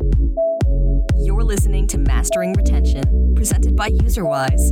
You're listening to Mastering Retention, presented by UserWise.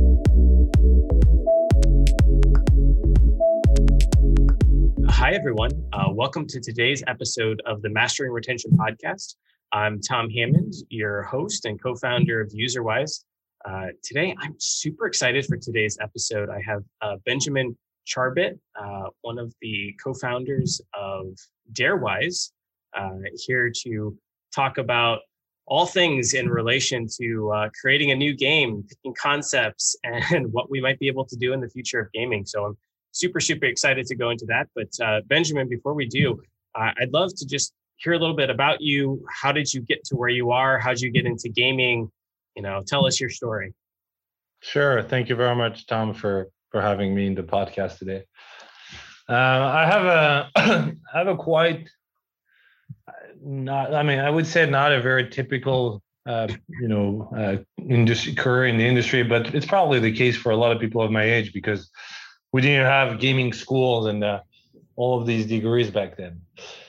Hi, everyone. Uh, welcome to today's episode of the Mastering Retention podcast. I'm Tom Hammond, your host and co founder of UserWise. Uh, today, I'm super excited for today's episode. I have uh, Benjamin Charbit, uh, one of the co founders of Darewise, uh, here to talk about all things in relation to uh, creating a new game, picking concepts, and what we might be able to do in the future of gaming. So I'm super, super excited to go into that. But uh, Benjamin, before we do, uh, I'd love to just hear a little bit about you. How did you get to where you are? How did you get into gaming? You know, tell us your story. Sure. Thank you very much, Tom, for for having me in the podcast today. Uh, I have a I have a quite not. I mean, I would say not a very typical uh, you know uh, industry career in the industry, but it's probably the case for a lot of people of my age because we didn't have gaming schools and uh, all of these degrees back then.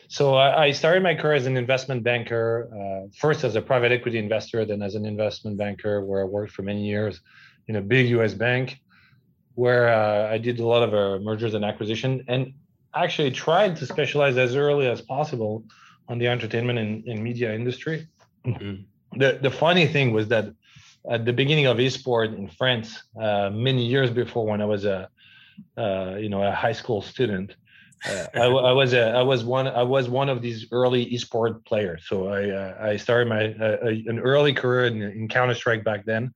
So I, I started my career as an investment banker, uh, first as a private equity investor, then as an investment banker, where I worked for many years in a big U.S. bank, where uh, I did a lot of uh, mergers and acquisition, and actually tried to specialize as early as possible on the entertainment and, and media industry. Mm-hmm. The the funny thing was that at the beginning of esport in France, uh, many years before when I was a uh, you know a high school student. Uh, I, I, was a, I was one I was one of these early esport players. So I uh, I started my uh, an early career in, in Counter Strike back then,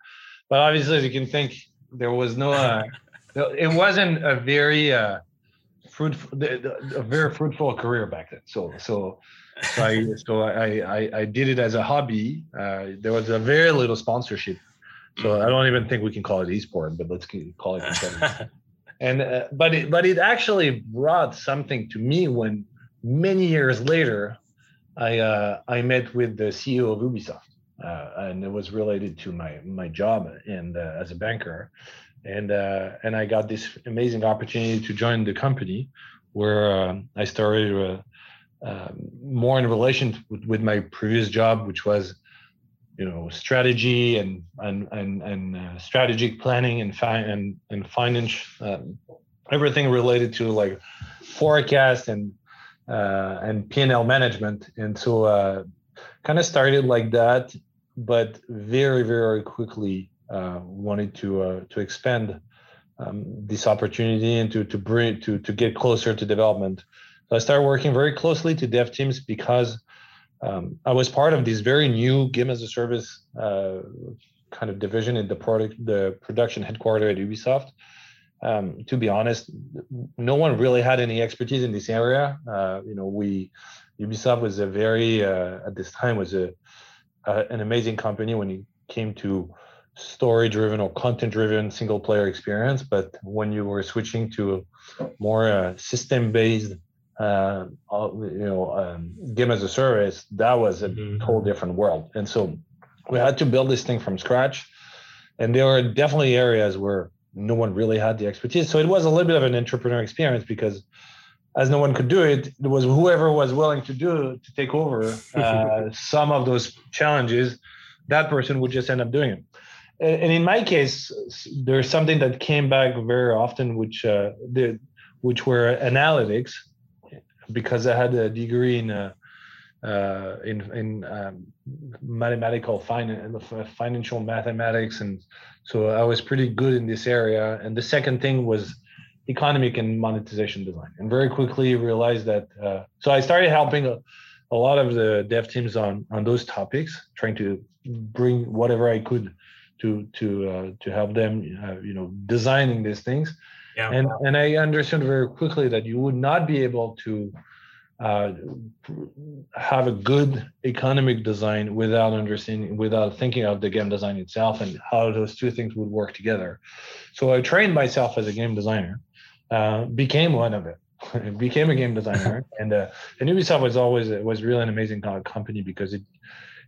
but obviously as you can think, there was no uh, it wasn't a very uh, fruitful a very fruitful career back then. So so. So I so I, I, I did it as a hobby. Uh, there was a very little sponsorship, so I don't even think we can call it esport, but let's call it and uh, but it but it actually brought something to me when many years later I uh, I met with the CEO of Ubisoft uh, and it was related to my my job and uh, as a banker and uh, and I got this amazing opportunity to join the company where um, I started uh, more in relation with, with my previous job which was you know strategy and and and, and uh, strategic planning and fi- and and finance um, everything related to like forecast and uh, and P&L management. And so uh, kind of started like that but very very quickly uh, wanted to uh, to expand um, this opportunity and to to bring to to get closer to development so I started working very closely to dev teams because um, I was part of this very new game as a service uh, kind of division in the product, the production headquarters at Ubisoft. Um, to be honest, no one really had any expertise in this area. Uh, you know, we Ubisoft was a very uh, at this time was a, an amazing company when it came to story-driven or content-driven single-player experience. But when you were switching to more uh, system-based uh, you know, um, game as a service, that was a mm-hmm. whole different world. And so we had to build this thing from scratch. And there were definitely areas where no one really had the expertise. So it was a little bit of an entrepreneur experience because as no one could do it, it was whoever was willing to do to take over uh, some of those challenges, that person would just end up doing it. And in my case, there's something that came back very often, which uh, the, which were analytics because I had a degree in uh, uh, in in um, mathematical finance, financial mathematics, and so I was pretty good in this area. And the second thing was economic and monetization design, and very quickly realized that. Uh, so I started helping a, a lot of the dev teams on on those topics, trying to bring whatever I could to to uh, to help them, uh, you know, designing these things. Yeah. And and I understood very quickly that you would not be able to uh, have a good economic design without understanding, without thinking of the game design itself and how those two things would work together. So I trained myself as a game designer, uh, became one of it. became a game designer, and uh, and Ubisoft was always was really an amazing company because it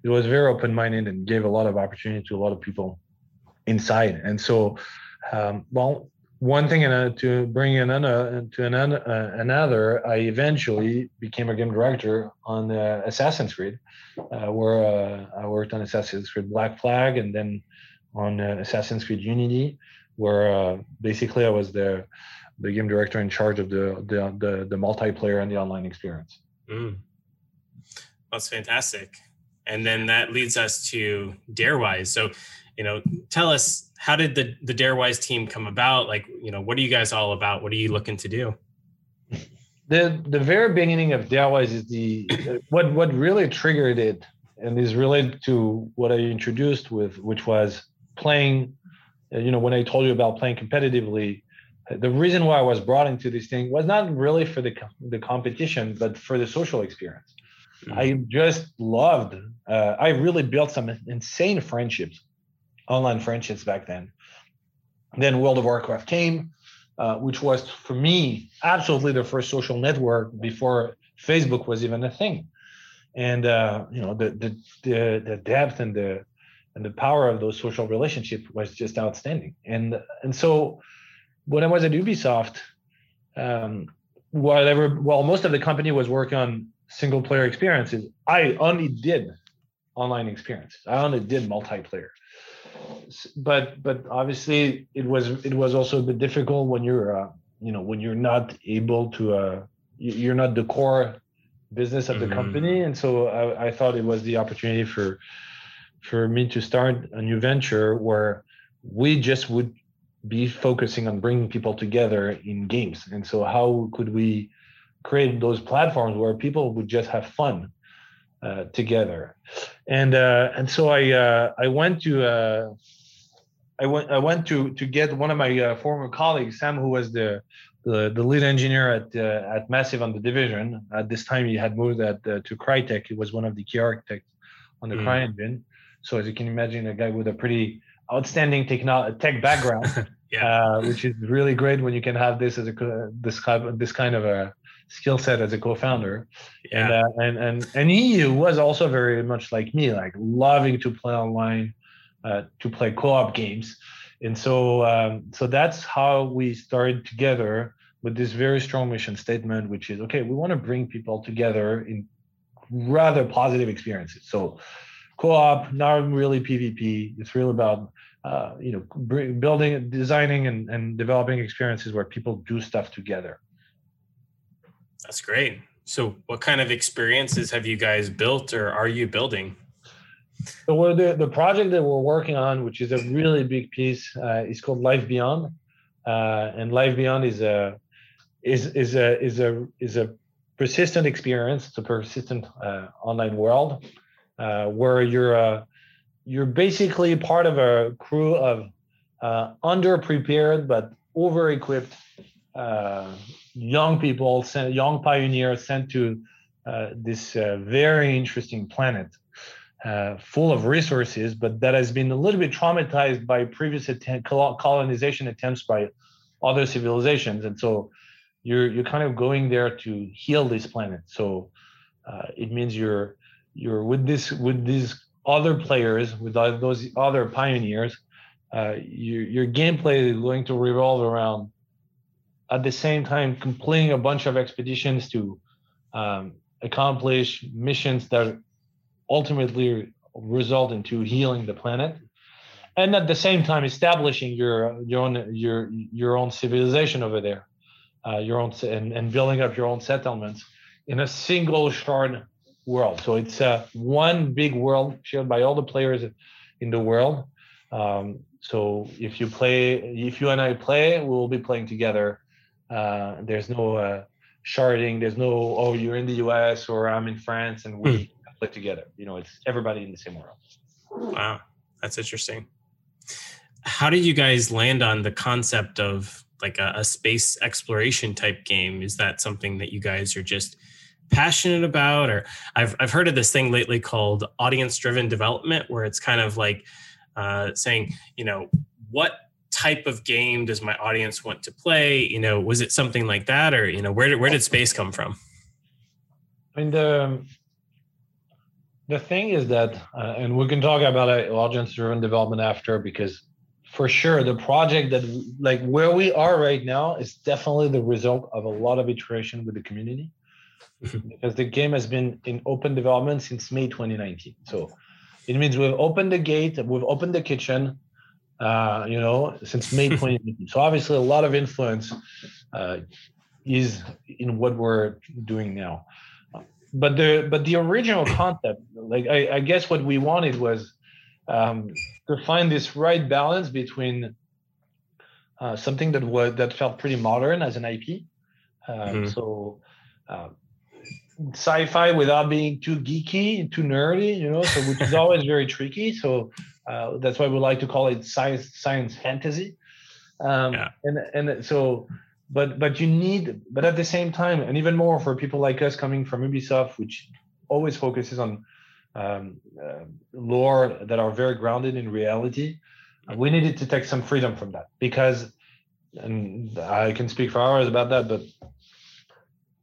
it was very open minded and gave a lot of opportunity to a lot of people inside. And so, um, well, one thing and uh, to bring in another, to another, uh, another, I eventually became a game director on uh, Assassin's Creed, uh, where uh, I worked on Assassin's Creed Black Flag and then on uh, Assassin's Creed Unity, where basically I was the the game director in charge of the the the, the multiplayer and the online experience. Mm. That's fantastic. And then that leads us to Darewise. So, you know, tell us how did the the Darewise team come about? Like, you know, what are you guys all about? What are you looking to do? The the very beginning of Darewise is the what what really triggered it and is related to what I introduced with, which was playing. You know, when I told you about playing competitively, the reason why I was brought into this thing was not really for the the competition, but for the social experience. Mm-hmm. I just loved. Uh, I really built some insane friendships, online friendships back then. Then World of Warcraft came, uh, which was for me absolutely the first social network before Facebook was even a thing. And uh, you know the, the the the depth and the and the power of those social relationships was just outstanding. And and so when I was at Ubisoft, um, whatever, well, most of the company was working on single player experiences. I only did online experiences. I only did multiplayer. But but obviously it was it was also a bit difficult when you're uh, you know when you're not able to uh, you're not the core business of the mm-hmm. company, and so I, I thought it was the opportunity for for me to start a new venture where we just would be focusing on bringing people together in games. And so, how could we create those platforms where people would just have fun uh, together? And uh, and so I uh, I went to uh, I went I went to to get one of my uh, former colleagues, Sam, who was the the, the lead engineer at uh, at Massive on the division. At this time, he had moved at to Crytek. He was one of the key architects on the mm. CryEngine. So as you can imagine, a guy with a pretty outstanding techno- tech background. yeah. Uh, which is really great when you can have this as a this kind of, this kind of a skill set as a co-founder. Yeah. And, uh, and and and he was also very much like me, like loving to play online, uh, to play co-op games, and so um, so that's how we started together with this very strong mission statement, which is okay, we want to bring people together in rather positive experiences. So co-op, not really PvP. It's really about uh, you know building designing and, and developing experiences where people do stuff together that's great. So what kind of experiences have you guys built or are you building? So the, the project that we're working on which is a really big piece uh, is called life beyond. Uh, and life beyond is a is is a is a is a persistent experience. It's a persistent uh, online world uh, where you're uh, you're basically part of a crew of uh, underprepared but over-equipped uh, young people, sent, young pioneers sent to uh, this uh, very interesting planet, uh, full of resources, but that has been a little bit traumatized by previous colonization attempts by other civilizations, and so you're you're kind of going there to heal this planet. So uh, it means you're you're with this with these other players, with those other pioneers, uh, your gameplay is going to revolve around at the same time completing a bunch of expeditions to um, accomplish missions that ultimately result into healing the planet and at the same time establishing your your own your your own civilization over there uh, your own and, and building up your own settlements in a single shard world. So it's uh, one big world shared by all the players in the world. Um, so if you play, if you and I play, we'll be playing together. Uh, there's no uh, sharding. There's no oh you're in the U.S. or I'm in France and we mm. play together. You know, it's everybody in the same world. Wow, that's interesting. How did you guys land on the concept of like a, a space exploration type game? Is that something that you guys are just passionate about or I've, I've heard of this thing lately called audience driven development where it's kind of like uh, saying you know what type of game does my audience want to play? You know was it something like that or you know where did, where did space come from? I mean the the thing is that uh, and we can talk about audience driven development after because for sure the project that like where we are right now is definitely the result of a lot of iteration with the community. Because the game has been in open development since May 2019. So it means we've opened the gate, we've opened the kitchen, uh, you know, since May 2019. so obviously a lot of influence uh, is in what we're doing now. But the but the original concept, like I, I guess what we wanted was um, to find this right balance between uh, something that was that felt pretty modern as an IP. Uh, mm-hmm. So uh, sci-fi without being too geeky, too nerdy, you know, so which is always very tricky. So uh, that's why we like to call it science science fantasy. Um, yeah. And and so, but but you need, but at the same time, and even more for people like us coming from Ubisoft, which always focuses on um, uh, lore that are very grounded in reality. We needed to take some freedom from that because, and I can speak for hours about that, but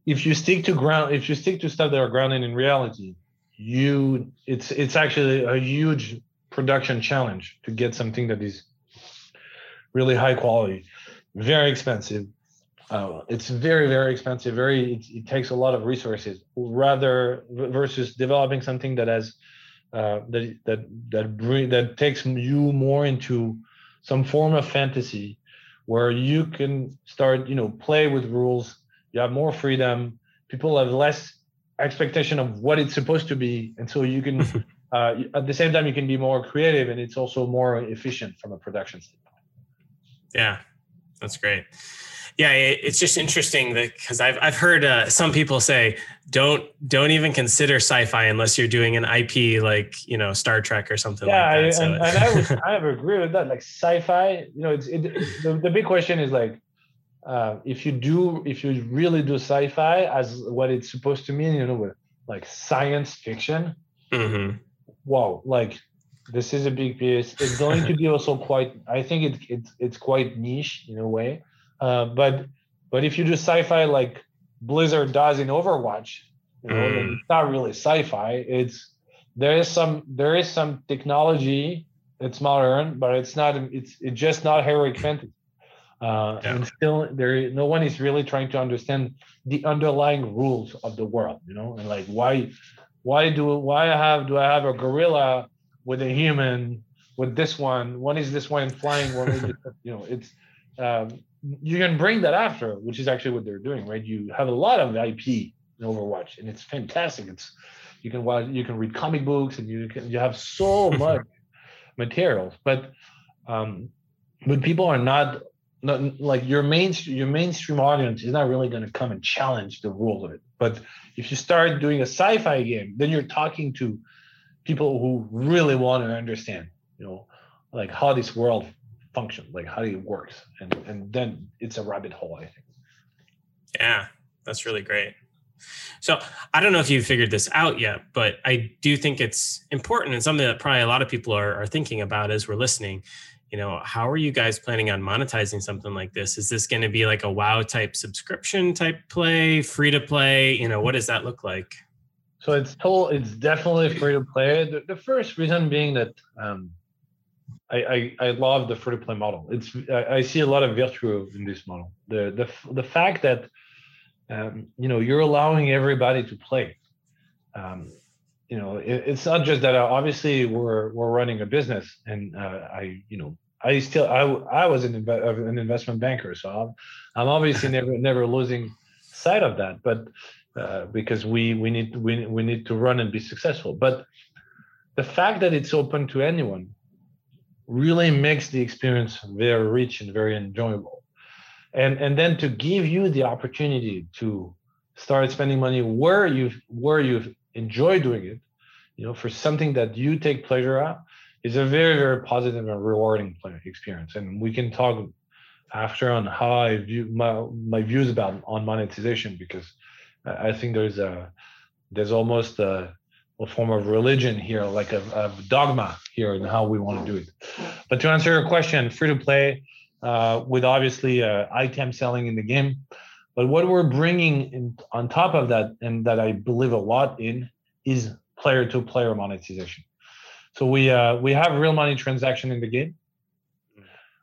if you stick to ground if you stick to stuff that are grounded in reality you it's it's actually a huge production challenge to get something that is really high quality very expensive. Uh, it's very very expensive very it, it, takes a lot of resources rather versus developing something that has uh, that that that bring, that takes you more into some form of fantasy where you can start you know play with rules you have more freedom people have less expectation of what it's supposed to be and so you can uh, at the same time you can be more creative and it's also more efficient from a production standpoint yeah that's great yeah it's just interesting that because I've, I've heard uh, some people say don't don't even consider sci-fi unless you're doing an ip like you know star trek or something yeah, like that I, so. and, and I, would, I agree with that like sci-fi you know it's it, the, the big question is like uh, if you do if you really do sci-fi as what it's supposed to mean you know with like science fiction mm-hmm. Wow like this is a big piece it's going to be also quite i think it, it it's quite niche in a way uh, but but if you do sci-fi like blizzard does in overwatch you know mm. it's not really sci-fi it's there is some there is some technology it's modern but it's not it's it's just not heroic fantasy uh, yeah. and still there no one is really trying to understand the underlying rules of the world you know and like why why do why I have do i have a gorilla with a human with this one? When is this one flying one is you know it's um, you can bring that after which is actually what they're doing right? You have a lot of ip in overwatch and it's fantastic. It's you can watch you can read comic books and you can you have so much materials but um but people are not not, like your main your mainstream audience is not really going to come and challenge the rules of it. But if you start doing a sci-fi game, then you're talking to people who really want to understand, you know, like how this world functions, like how it works, and and then it's a rabbit hole. I think. Yeah, that's really great. So I don't know if you've figured this out yet, but I do think it's important and something that probably a lot of people are, are thinking about as we're listening you know how are you guys planning on monetizing something like this? Is this going to be like a wow type subscription type play free to play? You know what does that look like? So it's total it's definitely free to play. The, the first reason being that um, I, I, I love the free to play model. It's I, I, see a lot of virtue in this model. The the, the fact that um, you know you're allowing everybody to play. Um, you know it, it's not just that obviously we're we're running a business and uh, i you know I still I I was an, inv- an investment banker, so I'm, I'm obviously never never losing sight of that. But uh, because we we need we we need to run and be successful. But the fact that it's open to anyone really makes the experience very rich and very enjoyable. And and then to give you the opportunity to start spending money where you where you enjoy doing it, you know, for something that you take pleasure at is a very very positive and rewarding experience. And we can talk after on how i view my, my views about on monetization because i think there's a there's almost a, a form of religion here like a, a, dogma here in how we want to do it. But to answer your question free to play uh, with obviously uh, item selling in the game. But what we're bringing in, on top of that and that i believe a lot in is player to player monetization so we uh, we have real money transaction in the game,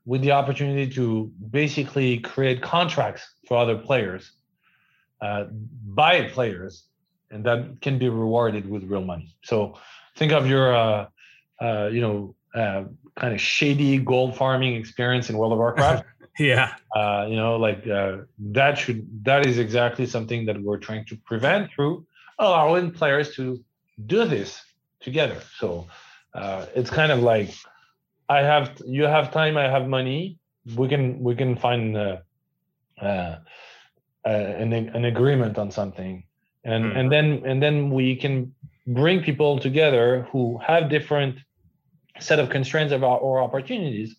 with the opportunity to basically create contracts for other players uh, by players, and that can be rewarded with real money. So think of your, uh, uh, you know, uh, kind of shady gold farming experience in World of Warcraft. yeah. Uh, you know, like uh, that should that is exactly something that we're trying to prevent through allowing players to do this together. So it's kind of like I have you have time, I have money. We can we can find an, an agreement on something and mm. and then and then we can bring people together who have different set of constraints of our, or opportunities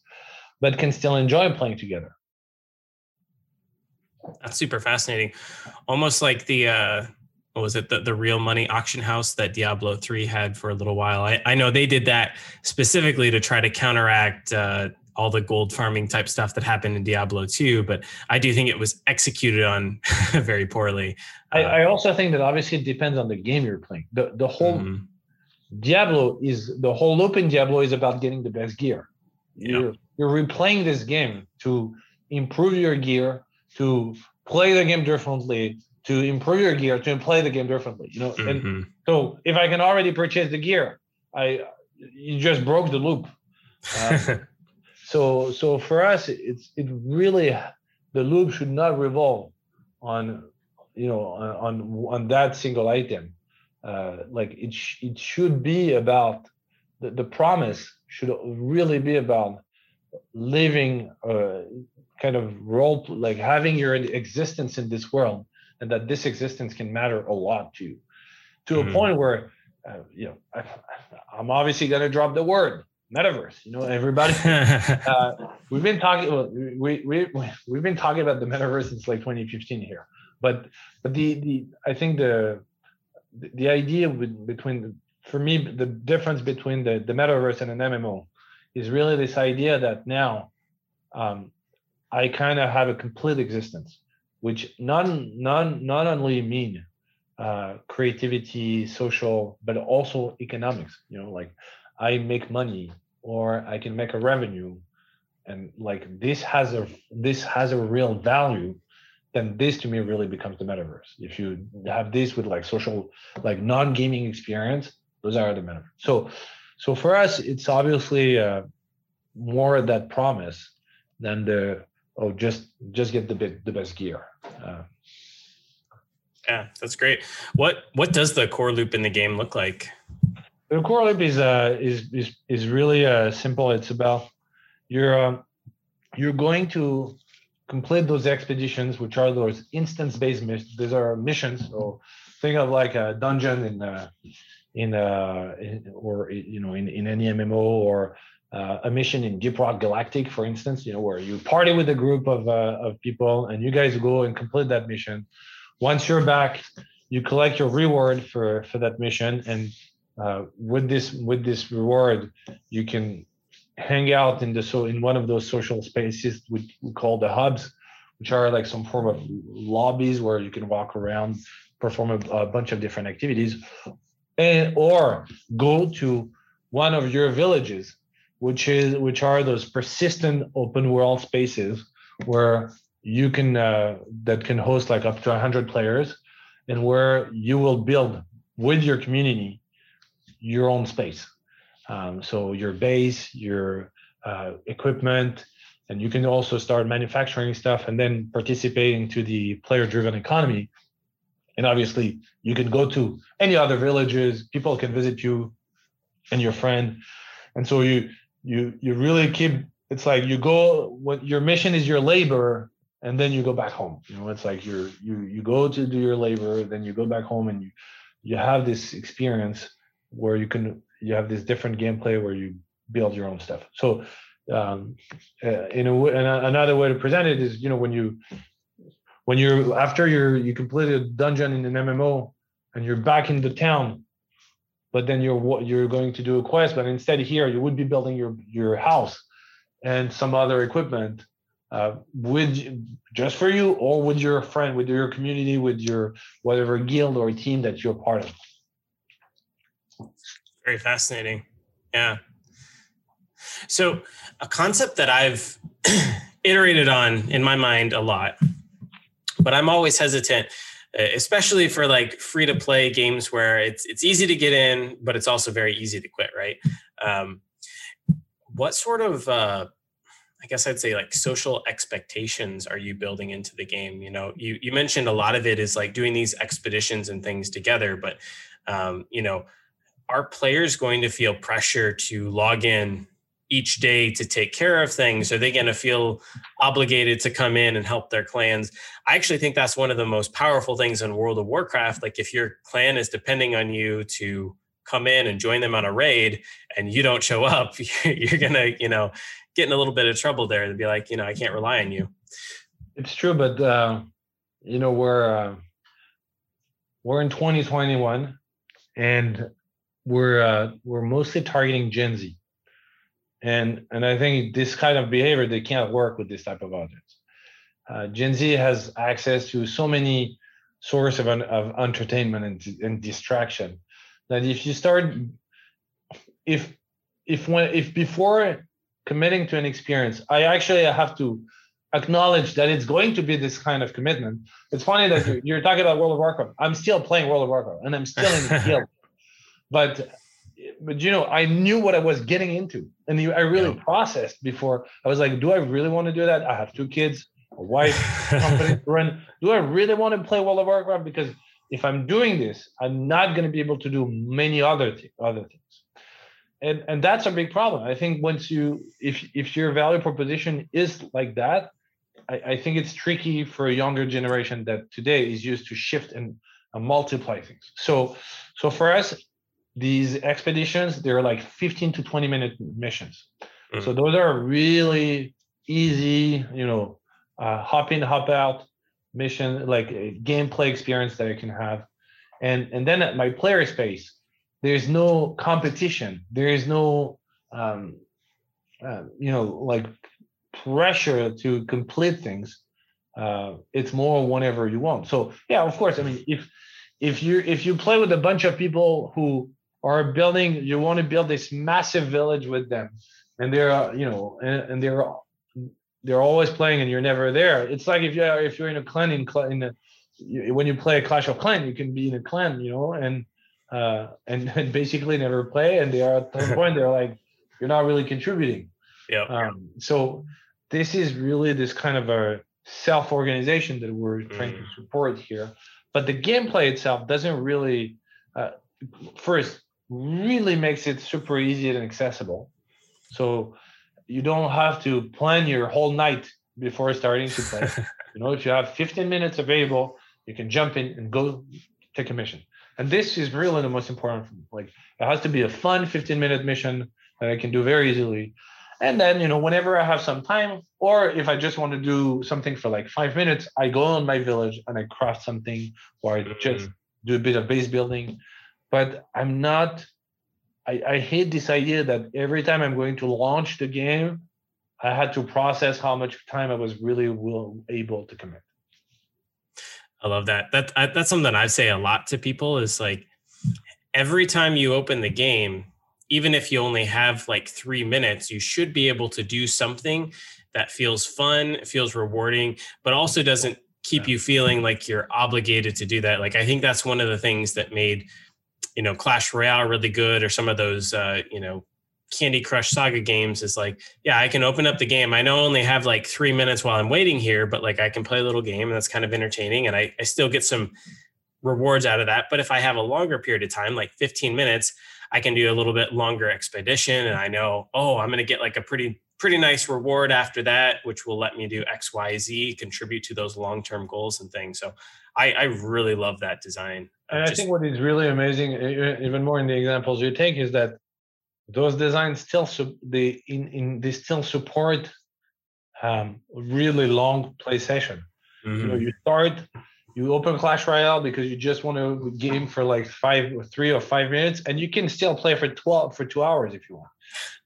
but can still enjoy playing together that's super fascinating almost like the uh what was it the, the real money auction house that diablo 3 had for a little while i, I know they did that specifically to try to counteract uh, all the gold farming type stuff that happened in Diablo 2, but I do think it was executed on very poorly. I, uh, I, also think that obviously it depends on the game you're playing. The the whole mm-hmm. Diablo is the whole loop in Diablo is about getting the best gear. You're you're replaying this game to improve your gear, to play the game differently, to improve your gear, to play the game differently. You know, mm-hmm. and so if I can already purchase the gear, I you just broke the loop. Uh, so so for us it's it really the loop should not revolve on you know on on that single item uh, like it sh- it should be about the, the promise should really be about living uh, kind of role like having your existence in this world and that this existence can matter a lot to you to mm-hmm. a point where uh, you know I, i'm obviously going to drop the word metaverse. You know, everybody. uh, we've been talking. We we we've been talking about the metaverse since like 2015 here. But but the the I think the the idea with, between for me the difference between the the metaverse and an MMO is really this idea that now um, I kind of have a complete existence, which not not not only mean uh, creativity, social, but also economics. You know, like I make money or I can make a revenue. And like this has a this has a real value then this to me really becomes the metaverse. If you have this with like social like non-gaming experience those are the metaverse. So so for us it's obviously uh, more that promise than the oh just just get the bit the best gear uh, yeah that's great what what does the core loop in the game look like the core loop is uh, is is is really uh, simple. It's about you're uh, you're going to complete those expeditions, which are those instance-based missions. These are missions. So think of like a dungeon in uh, in, uh, in or you know in, in any MMO or uh, a mission in Deep Rock Galactic, for instance. You know where you party with a group of uh, of people and you guys go and complete that mission. Once you're back, you collect your reward for for that mission and uh, with this with this reward, you can hang out in the so in one of those social spaces we, call the hubs, which are like some form of lobbies where you can walk around, perform a, a bunch of different activities, and or go to one of your villages, which is which are those persistent open world spaces where you can uh, that can host like up to 100 players and where you will build with your community your own space. Um, so your base, your uh, equipment, and you can also start manufacturing stuff and then participating to the player-driven economy. And obviously, you can go to any other villages. People can visit you and your friend, and so you you you really keep. It's like you go. What your mission is your labor, and then you go back home. You know, it's like you're you you go to do your labor, then you go back home, and you you have this experience where you can you have this different gameplay where you build your own stuff. So um, uh, in a way, another way to present it is you know when you when you're after you're you completed a dungeon in an MMO and you're back in the town, but then you're you're going to do a quest, but instead here you would be building your your house and some other equipment uh, with just for you or with your friend, with your community, with your whatever guild or team that you're part of. Very fascinating. Yeah. So, a concept that I've iterated on in my mind a lot, but I'm always hesitant, especially for like free to play games where it's it's easy to get in, but it's also very easy to quit. Right? Um, what sort of uh, I guess I'd say like social expectations are you building into the game? You know, you you mentioned a lot of it is like doing these expeditions and things together, but um, you know, are players going to feel pressure to log in each day to take care of things? Are they going to feel obligated to come in and help their clans? I actually think that's one of the most powerful things in World of Warcraft. Like if your clan is depending on you to come in and join them on a raid and you don't show up, you're going to, you know, get in a little bit of trouble there and be like, you know, I can't rely on you. It's true, but uh, you know, we're uh, we're in 2021 and we're uh, we're mostly targeting Gen Z. And and I think this kind of behavior they can't work with this type of audience. Uh, Gen Z has access to so many source of, of entertainment and, and distraction that if you start if if when if before committing to an experience, I actually have to acknowledge that it's going to be this kind of commitment. It's funny that you're, you're talking about World of Warcraft. I'm still playing World of Warcraft and I'm still in the field. but but you know, I knew what I was getting into, and I really yeah. processed before. I was like, do I really want to do that? I have two kids, a wife, company to run. Do I really want to play World of Warcraft? Because if I'm doing this, I'm not going to be able to do many other th- other things and and that's a big problem i think once you if if your value proposition is like that i, I think it's tricky for a younger generation that today is used to shift and uh, multiply things so so for us these expeditions they're like 15 to 20 minute missions. Mm. so those are really easy you know uh, hop in hop out mission like a gameplay experience that i can have. And and then at my player space there's no competition. There is no um, uh, you know like pressure to complete things. Uh, it's more whenever you want. So yeah of course i mean if if you if you play with a bunch of people who are building you want to build this massive village with them and they're you know and, and they're they're always playing and you're never there it's like if you're if you're in a clan in, in a, when you play a clash of clan you can be in a clan you know and uh, and, and, basically never play. And they are at some point they're like, you're not really contributing. Yeah. Um, so this is really this kind of a self-organization that we're trying mm. to support here. But the gameplay itself doesn't really, uh, first, really makes it super easy and accessible. So you don't have to plan your whole night before starting to play. you know, if you have 15 minutes available, you can jump in and go take a mission. And this is really the most important. Thing. Like it has to be a fun 15 minute mission that I can do very easily. And then, you know, whenever I have some time, or if I just want to do something for like five minutes, I go on my village and I craft something or I just mm. do a bit of base building. But I'm not, I, I hate this idea that every time I'm going to launch the game, I had to process how much time I was really will, able to commit. I love that. That that's something I say a lot to people is like every time you open the game, even if you only have like 3 minutes, you should be able to do something that feels fun, feels rewarding, but also doesn't keep you feeling like you're obligated to do that. Like I think that's one of the things that made you know Clash Royale really good or some of those uh, you know Candy Crush Saga games is like, yeah, I can open up the game. I know I only have like three minutes while I'm waiting here, but like I can play a little game and that's kind of entertaining. And I, I still get some rewards out of that. But if I have a longer period of time, like 15 minutes, I can do a little bit longer expedition. And I know, oh, I'm going to get like a pretty, pretty nice reward after that, which will let me do X, Y, Z, contribute to those long term goals and things. So I, I really love that design. And I think what is really amazing, even more in the examples you take, is that those designs still they in, in they still support um, really long play session. Mm-hmm. You know, you start, you open Clash Royale because you just want to game for like five or three or five minutes, and you can still play for twelve for two hours if you want.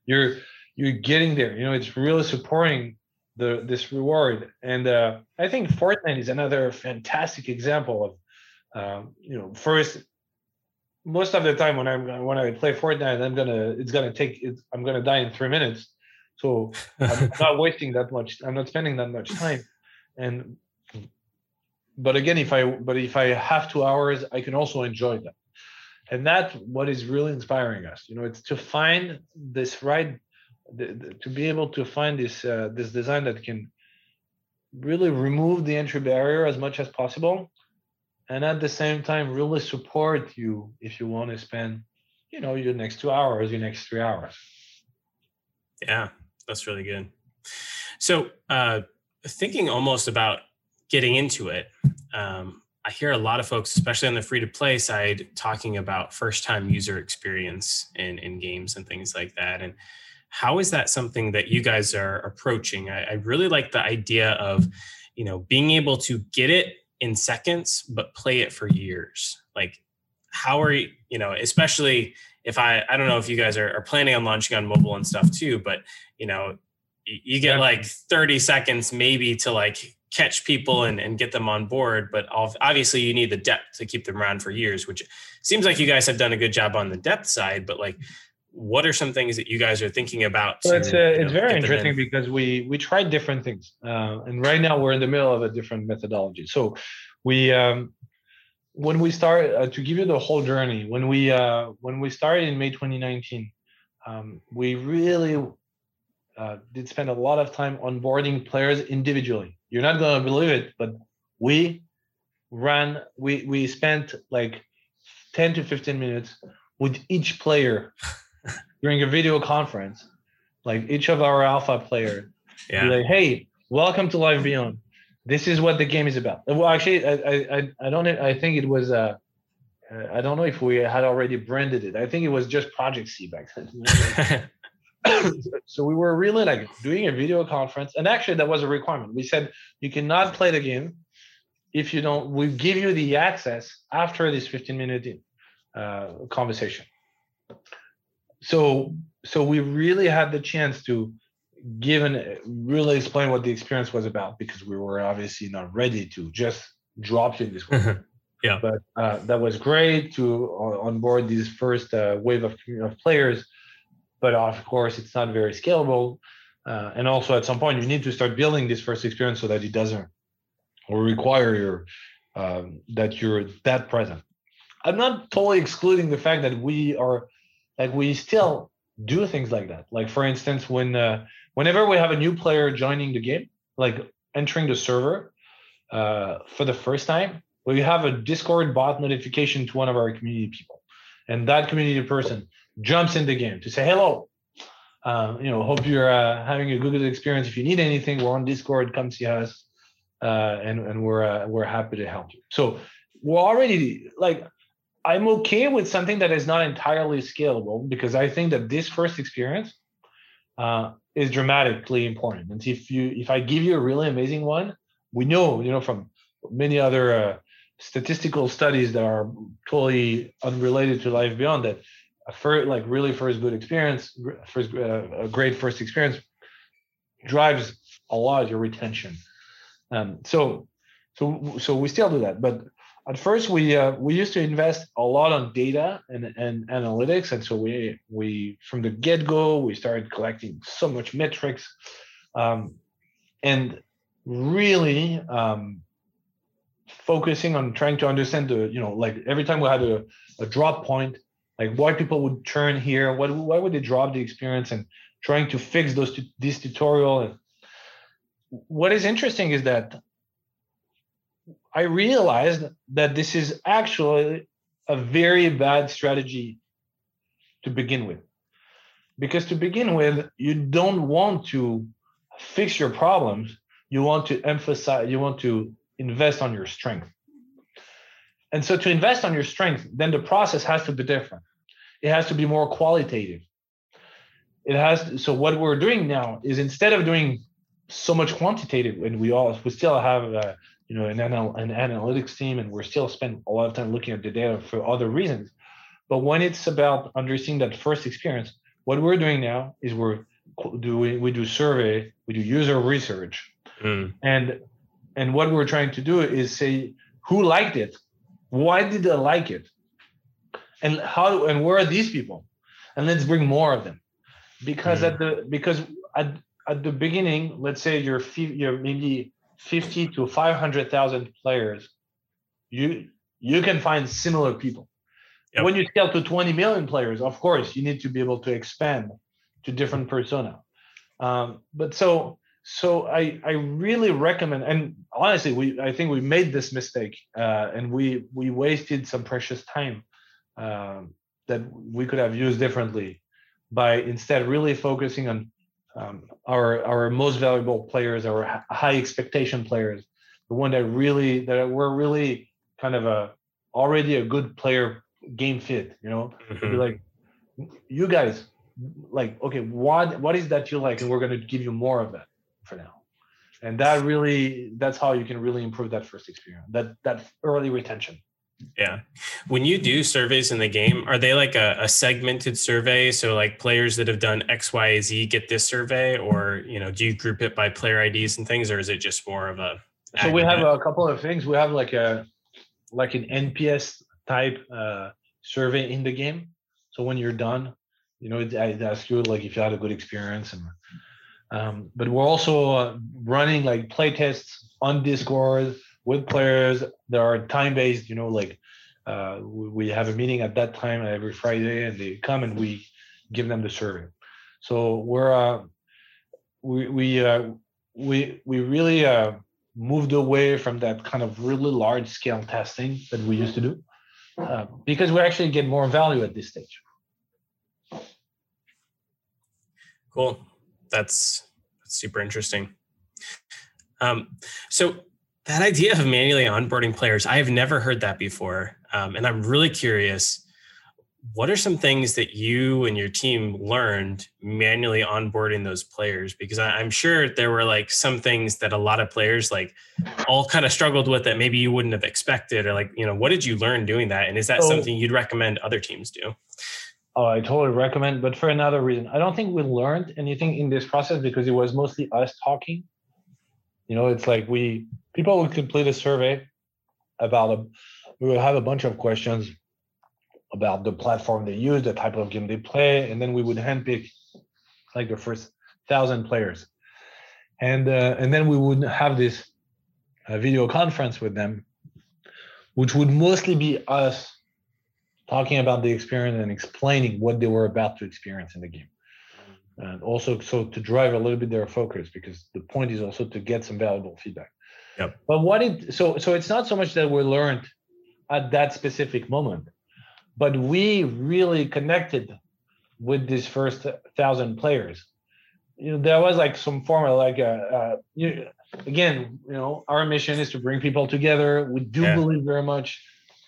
You're you're getting there. You know, it's really supporting the this reward, and uh, I think Fortnite is another fantastic example of. Um, you know, first most of the time when I'm when I play Fortnite, I'm gonna it's gonna take it's, I'm gonna die in three minutes. So I'm not wasting that much. I'm not spending that much time. And but again, if I but if I have two hours, I can also enjoy that. And that's what is really inspiring us. You know, it's to find this right, the, to be able to find this uh, this design that can really remove the entry barrier as much as possible, and at the same time really support you if you want to spend, you know, your next two hours, your next three hours. Yeah, that's really good. So, uh, thinking almost about getting into it, um, I hear a lot of folks, especially on the free to play side, talking about first time user experience in, in games and things like that. And how is that something that you guys are approaching? I, I really like the idea of, you know, being able to get it in seconds, but play it for years. Like, how are you, you know, especially if I, I don't know if you guys are, are planning on launching on mobile and stuff too, but, you know, you get like 30 seconds maybe to like catch people and, and get them on board but obviously you need the depth to keep them around for years which seems like you guys have done a good job on the depth side but like what are some things that you guys are thinking about it's uh, it's know, very interesting in? because we we tried different things uh, and right now we're in the middle of a different methodology so we um, when we start uh, to give you the whole journey when we uh, when we started in may 2019 um, we really uh, did spend a lot of time onboarding players individually. You're not gonna believe it, but we ran we we spent like 10 to 15 minutes with each player during a video conference, like each of our alpha players. Yeah. Like, hey, welcome to Life Beyond. This is what the game is about. Well, actually, I I I don't I think it was uh I don't know if we had already branded it. I think it was just Project C back then. so we were really like doing a video conference and actually that was a requirement we said you cannot play the game if you don't we give you the access after this 15 minute uh, conversation so so we really had the chance to give and really explain what the experience was about because we were obviously not ready to just drop you in this way yeah but uh, that was great to uh, onboard these first uh, wave of, of players but of course it's not very scalable. Uh, and also at some point you need to start building this first experience so that it doesn't or require your um, that you're that present. I'm not totally excluding the fact that we are like we still do things like that. Like for instance, when uh, whenever we have a new player joining the game, like entering the server uh, for the first time, we have a Discord bot notification to one of our community people, and that community person jumps in the game to say hello. Uh, you know, hope you're uh, having a good experience. If you need anything, we're on Discord. Come see us, uh, and and we're uh, we're happy to help you. So we're already like I'm okay with something that is not entirely scalable because I think that this first experience uh, is dramatically important. And if you if I give you a really amazing one, we know you know from many other uh, statistical studies that are totally unrelated to life beyond that a first, like really first good experience, first uh, a great first experience drives a lot of your retention. Um, so, so, so we still do that, but at first we uh, we used to invest a lot on data and, and analytics, and so we we from the get go we started collecting so much metrics, um, and really um, focusing on trying to understand the you know like every time we had a, a drop point like why people would turn here what why would they drop the experience and trying to fix those this tutorial. What is interesting is that i realized that this is actually a very bad strategy to begin with because to begin with you don't want to fix your problems you want to emphasize you want to invest on your strength and so to invest on your strength, then the process has to be different. It has to be more qualitative. It has to, so what we're doing now is instead of doing so much quantitative, and we all we still have uh, you know an, anal, an analytics team, and we're still spend a lot of time looking at the data for other reasons. But when it's about understanding that first experience, what we're doing now is we're doing we do survey, we do user research, mm. and and what we're trying to do is say who liked it why did they like it? And how and where are these people? And let's bring more of them. Because mm-hmm. at the because at, at the beginning, let's say you're you're maybe 50 to 500,000 players, you you can find similar people. Yep. When you scale to 20 million players, of course, you need to be able to expand to different persona. Um, but so so I I really recommend and honestly we I think we made this mistake uh, and we we wasted some precious time uh, that we could have used differently by instead really focusing on um, our our most valuable players, our high expectation players, the one that really that were really kind of a already a good player game fit. You know, mm-hmm. be like, you guys, like, okay, what what is that you like, and we're going to give you more of that for now. And that really, that's how you can really improve that first experience, that that early retention. Yeah. When you do surveys in the game, are they like a, a, segmented survey? So like players that have done X, Y, Z get this survey, or you know, do you group it by player IDs and things, or is it just more of a? So we have a couple of things. We have like a like an NPS type uh, survey in the game. So when you're done, you know, it, it asks you like if you had a good experience, and um, but we're also uh, running like play tests on Discord with players There are time based. You know, like uh, we have a meeting at that time every Friday, and they come and we give them the survey. So we're uh, we we uh, we we really uh, moved away from that kind of really large scale testing that we used to do uh, because we actually get more value at this stage. Cool. That's, that's super interesting. Um, so that idea of manually onboarding players, I have never heard that before. Um, and I'm really curious what are some things that you and your team learned manually onboarding those players? Because I, am sure there were like some things that a lot of players like all kind of struggled with that maybe you wouldn't have expected or like you know what did you learn doing that? And is that something you'd recommend other teams do? Oh i totally recommend but for another reason. I don't think we learned anything in this process because it was mostly us talking you know it's like we people would complete a survey about a we would have a bunch of questions about the platform they use, the type of game they play, and then we would handpick like the first thousand players, and uh, and then we would have this uh, video conference with them, which would mostly be us talking about the experience and explaining what they were about to experience in the game. And also, so to drive a little bit their focus, because the point is also to get some valuable feedback. Yep. But what it so so it's not so much that we learned at that specific moment, but we really connected with these first thousand players. You know, there was like some form of like a, uh, you, again, you know, our mission is to bring people together. We do yeah. believe very much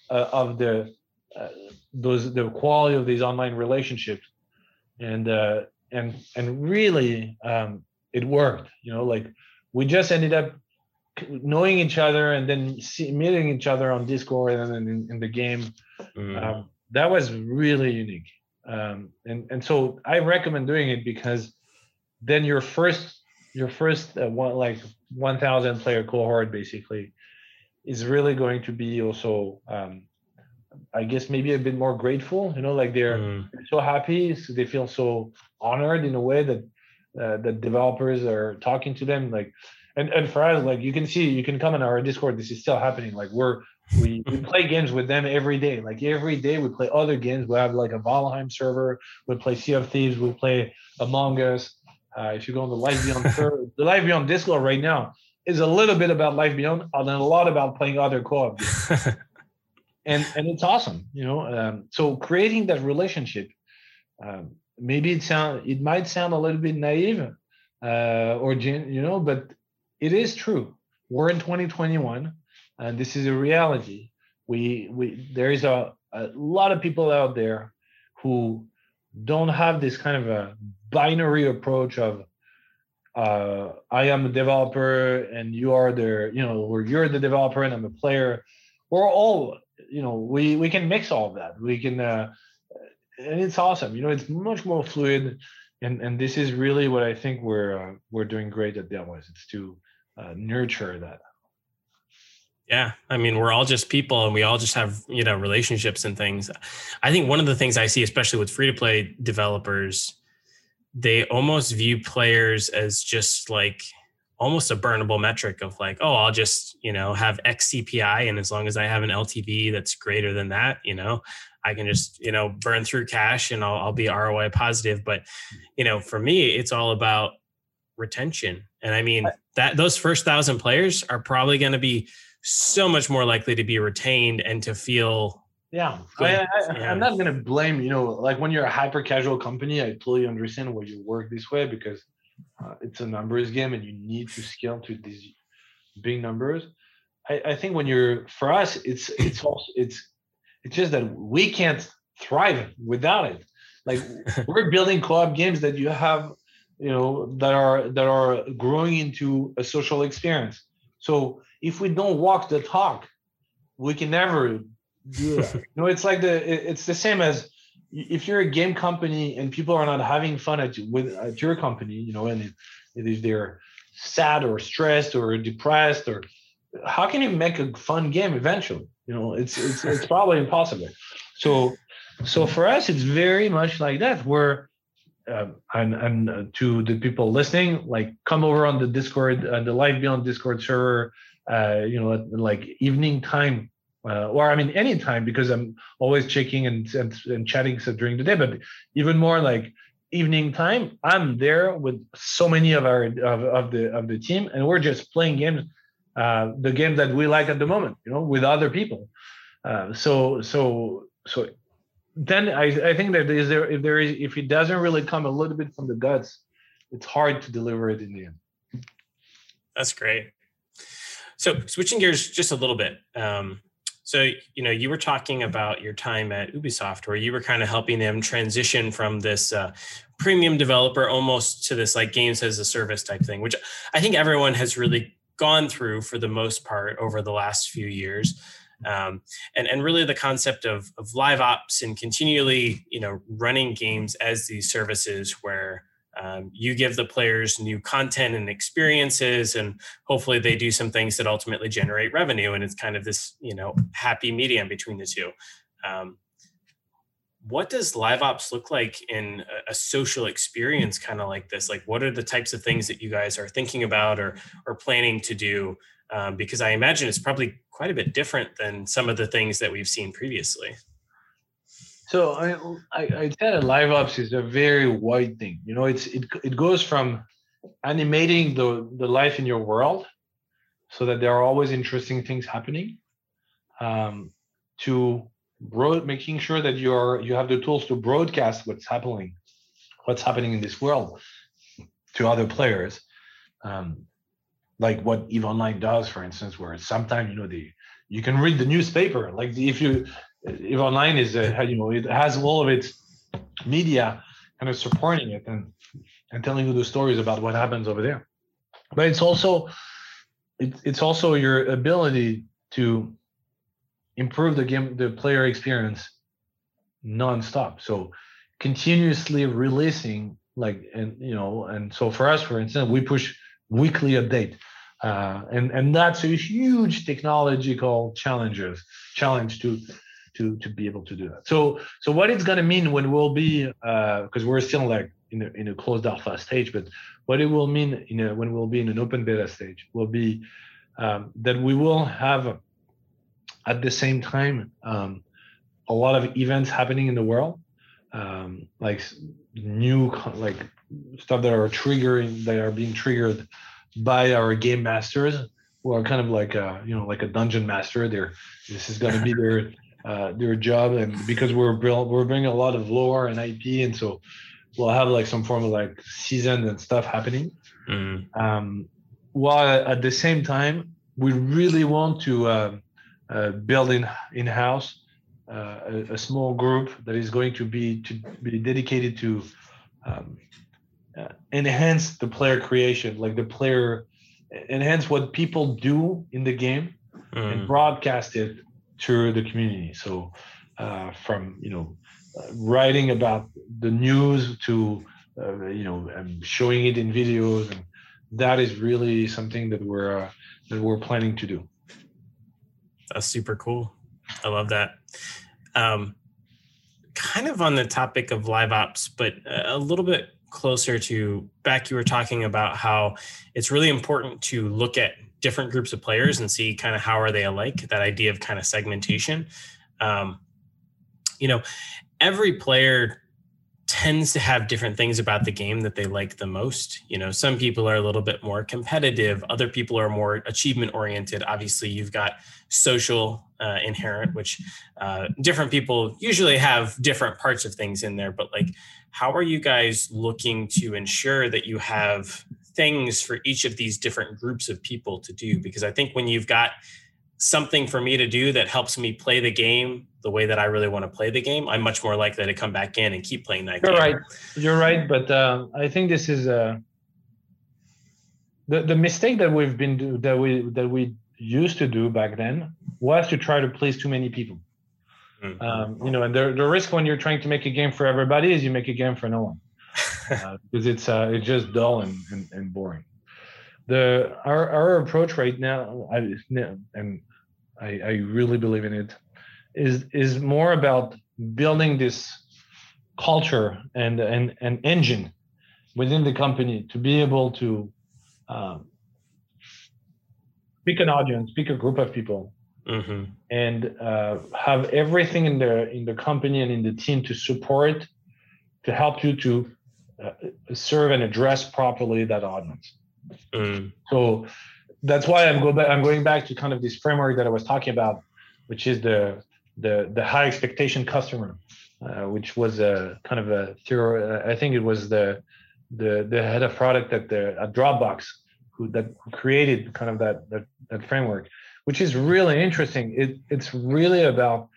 uh, of the uh, those the quality of these online relationships, and uh, and and really um, it worked. You know, like we just ended up knowing each other and then see, meeting each other on Discord and then in, in the game. Mm. Um, that was really unique. Um, and and so I recommend doing it because then your first your first uh, one like 1,000 player cohort basically is really going to be also um, I guess maybe a bit more grateful. You know, like they're, mm. so happy, so they feel so honored in a way that uh, that developers are talking to them. Like, and and for us, like you can see, you can come in our Discord. This is still happening. Like we're we, we play games with them every day. Like every day we play other games. We have like a Valheim server. We play Sea of Thieves. We play Among Us. Uh, if you go on the Life Beyond server, the Life Beyond Discord right now is a little bit about Life Beyond and a lot about playing other co-op games. and and it's awesome, you know. Um, so creating that relationship, um, maybe it sound it might sound a little bit naive, uh, or you know, but it is true. We're in 2021 and this is a reality. We we there is a, a lot of people out there who don't have this kind of a binary approach of uh, I am a developer and you are the you know or you're the developer and I'm a player. We're all you know we we can mix all of that. We can uh, and it's awesome. You know it's much more fluid and and this is really what I think we're uh, we're doing great at Darewise. It's to uh, nurture that. Yeah. I mean, we're all just people and we all just have, you know, relationships and things. I think one of the things I see, especially with free to play developers, they almost view players as just like almost a burnable metric of like, oh, I'll just, you know, have X CPI. And as long as I have an LTV that's greater than that, you know, I can just, you know, burn through cash and I'll, I'll be ROI positive. But, you know, for me, it's all about retention. And I mean, that those first thousand players are probably going to be so much more likely to be retained and to feel yeah, I, am not gonna blame you know like when you're a hyper casual company, I totally understand why you work this way because uh, it's a numbers game and you need to scale to these big numbers. I, I think when you're for us, it's it's also it's it's just that we can't thrive without it. Like we're building co-op games that you have, you know, that are that are growing into a social experience. So if we don't walk the talk, we can never do that. you know, it's like the it's the same as if you're a game company and people are not having fun at with at your company, you know, and if they're sad or stressed or depressed or how can you make a fun game eventually? You know, it's it's it's probably impossible. So so for us, it's very much like that. Where uh, and and uh, to the people listening, like come over on the Discord, uh, the Life Beyond Discord server. Uh, you know, like evening time uh, or I mean anytime because I'm always checking and, and, and chatting so during the day, but even more like evening time, I'm there with so many of our of, of the of the team, and we're just playing games, uh, the game that we like at the moment, you know, with other people. Uh, so so so then I, I think that is there if there is if it doesn't really come a little bit from the guts, it's hard to deliver it in the end. That's great. So switching gears just a little bit. Um, so, you know, you were talking about your time at Ubisoft, where you were kind of helping them transition from this uh, premium developer almost to this like games as a service type thing, which I think everyone has really gone through for the most part over the last few years. Um, and and really the concept of of live ops and continually, you know, running games as these services where um, you give the players new content and experiences and hopefully they do some things that ultimately generate revenue and it's kind of this you know happy medium between the two. Um, what does live ops look like in a, social experience kind of like this? Like what are the types of things that you guys are thinking about or or planning to do? Um, because i imagine it's probably quite a bit different than some of the things that we've seen previously so I, I, I tell live ops is a very wide thing. You know, it's it it goes from animating the the life in your world, so that there are always interesting things happening, um, to broad making sure that you are you have the tools to broadcast what's happening, what's happening in this world, to other players, um, like what Eve Online does, for instance, where sometimes you know the you can read the newspaper like if you online is uh, you know it has all of its media kind of supporting it and and telling you the stories about what happens over there. But it's also it, it's also your ability to improve the game the player experience nonstop. So continuously releasing like and you know and so for us for instance we push weekly update uh, and and that's a huge technological challenges challenge to to to be able to do that. So so what it's going to mean when we'll be because uh, we're still like in a, in a closed alpha stage, but what it will mean in a, when we'll be in an open beta stage will be um, that we will have at the same time um, a lot of events happening in the world, um, like new like stuff that are triggering that are being triggered by our game masters who are kind of like a you know like a dungeon master. This is going to be their uh, their job, and because we're we're bringing a lot of lore and IP, and so we'll have like some form of like season and stuff happening. Mm. Um, while at the same time, we really want to uh, uh, build in in house uh, a, a, small group that is going to be to be dedicated to um, uh, enhance the player creation, like the player enhance what people do in the game mm. and broadcast it to the community. So uh, from you know writing about the news to uh, you know um, showing it in videos, and that is really something that we're uh, that we're planning to do. That's super cool. I love that. Um, kind of on the topic of live ops, but a little bit closer to back, you were talking about how it's really important to look at different groups of players and see kind of how are they alike. That idea of kind of segmentation. Um, you know, every player tends to have different things about the game that they like the most. You know, some people are a little bit more competitive, other people are more achievement oriented. Obviously, you've got social uh, inherent, which uh, different people usually have different parts of things in there. But like, how are you guys looking to ensure that you have things for each of these different groups of people to do? Because I think when you've got something for me to do that helps me play the game the way that I really want to play the game, I'm much more likely to come back in and keep playing that game. You're game. right. You're right. But uh, I think this is uh, the the mistake that we've been do, that we that we used to do back then was to try to please too many people. Mhm. Um, you know, and the the risk when you're trying to make a game for everybody is you make a game for no one uh, because it's uh, it's just dull and, and, and boring. The our our approach right now, I, and I, I really believe in it, is is more about building this culture and and an engine within the company to be able to um, pick an audience, pick a group of people, hmm and uh, have everything in the in the company and in the team to support to help you to serve and address properly that audience. Mm. So that's why i'm go back i'm going back to kind of this framework that i was talking about which is the the the high expectation customer uh, which was a kind of a theory i think it was the the the head of product at the at dropbox who that created kind of that that, that framework which is really interesting. It, it's really about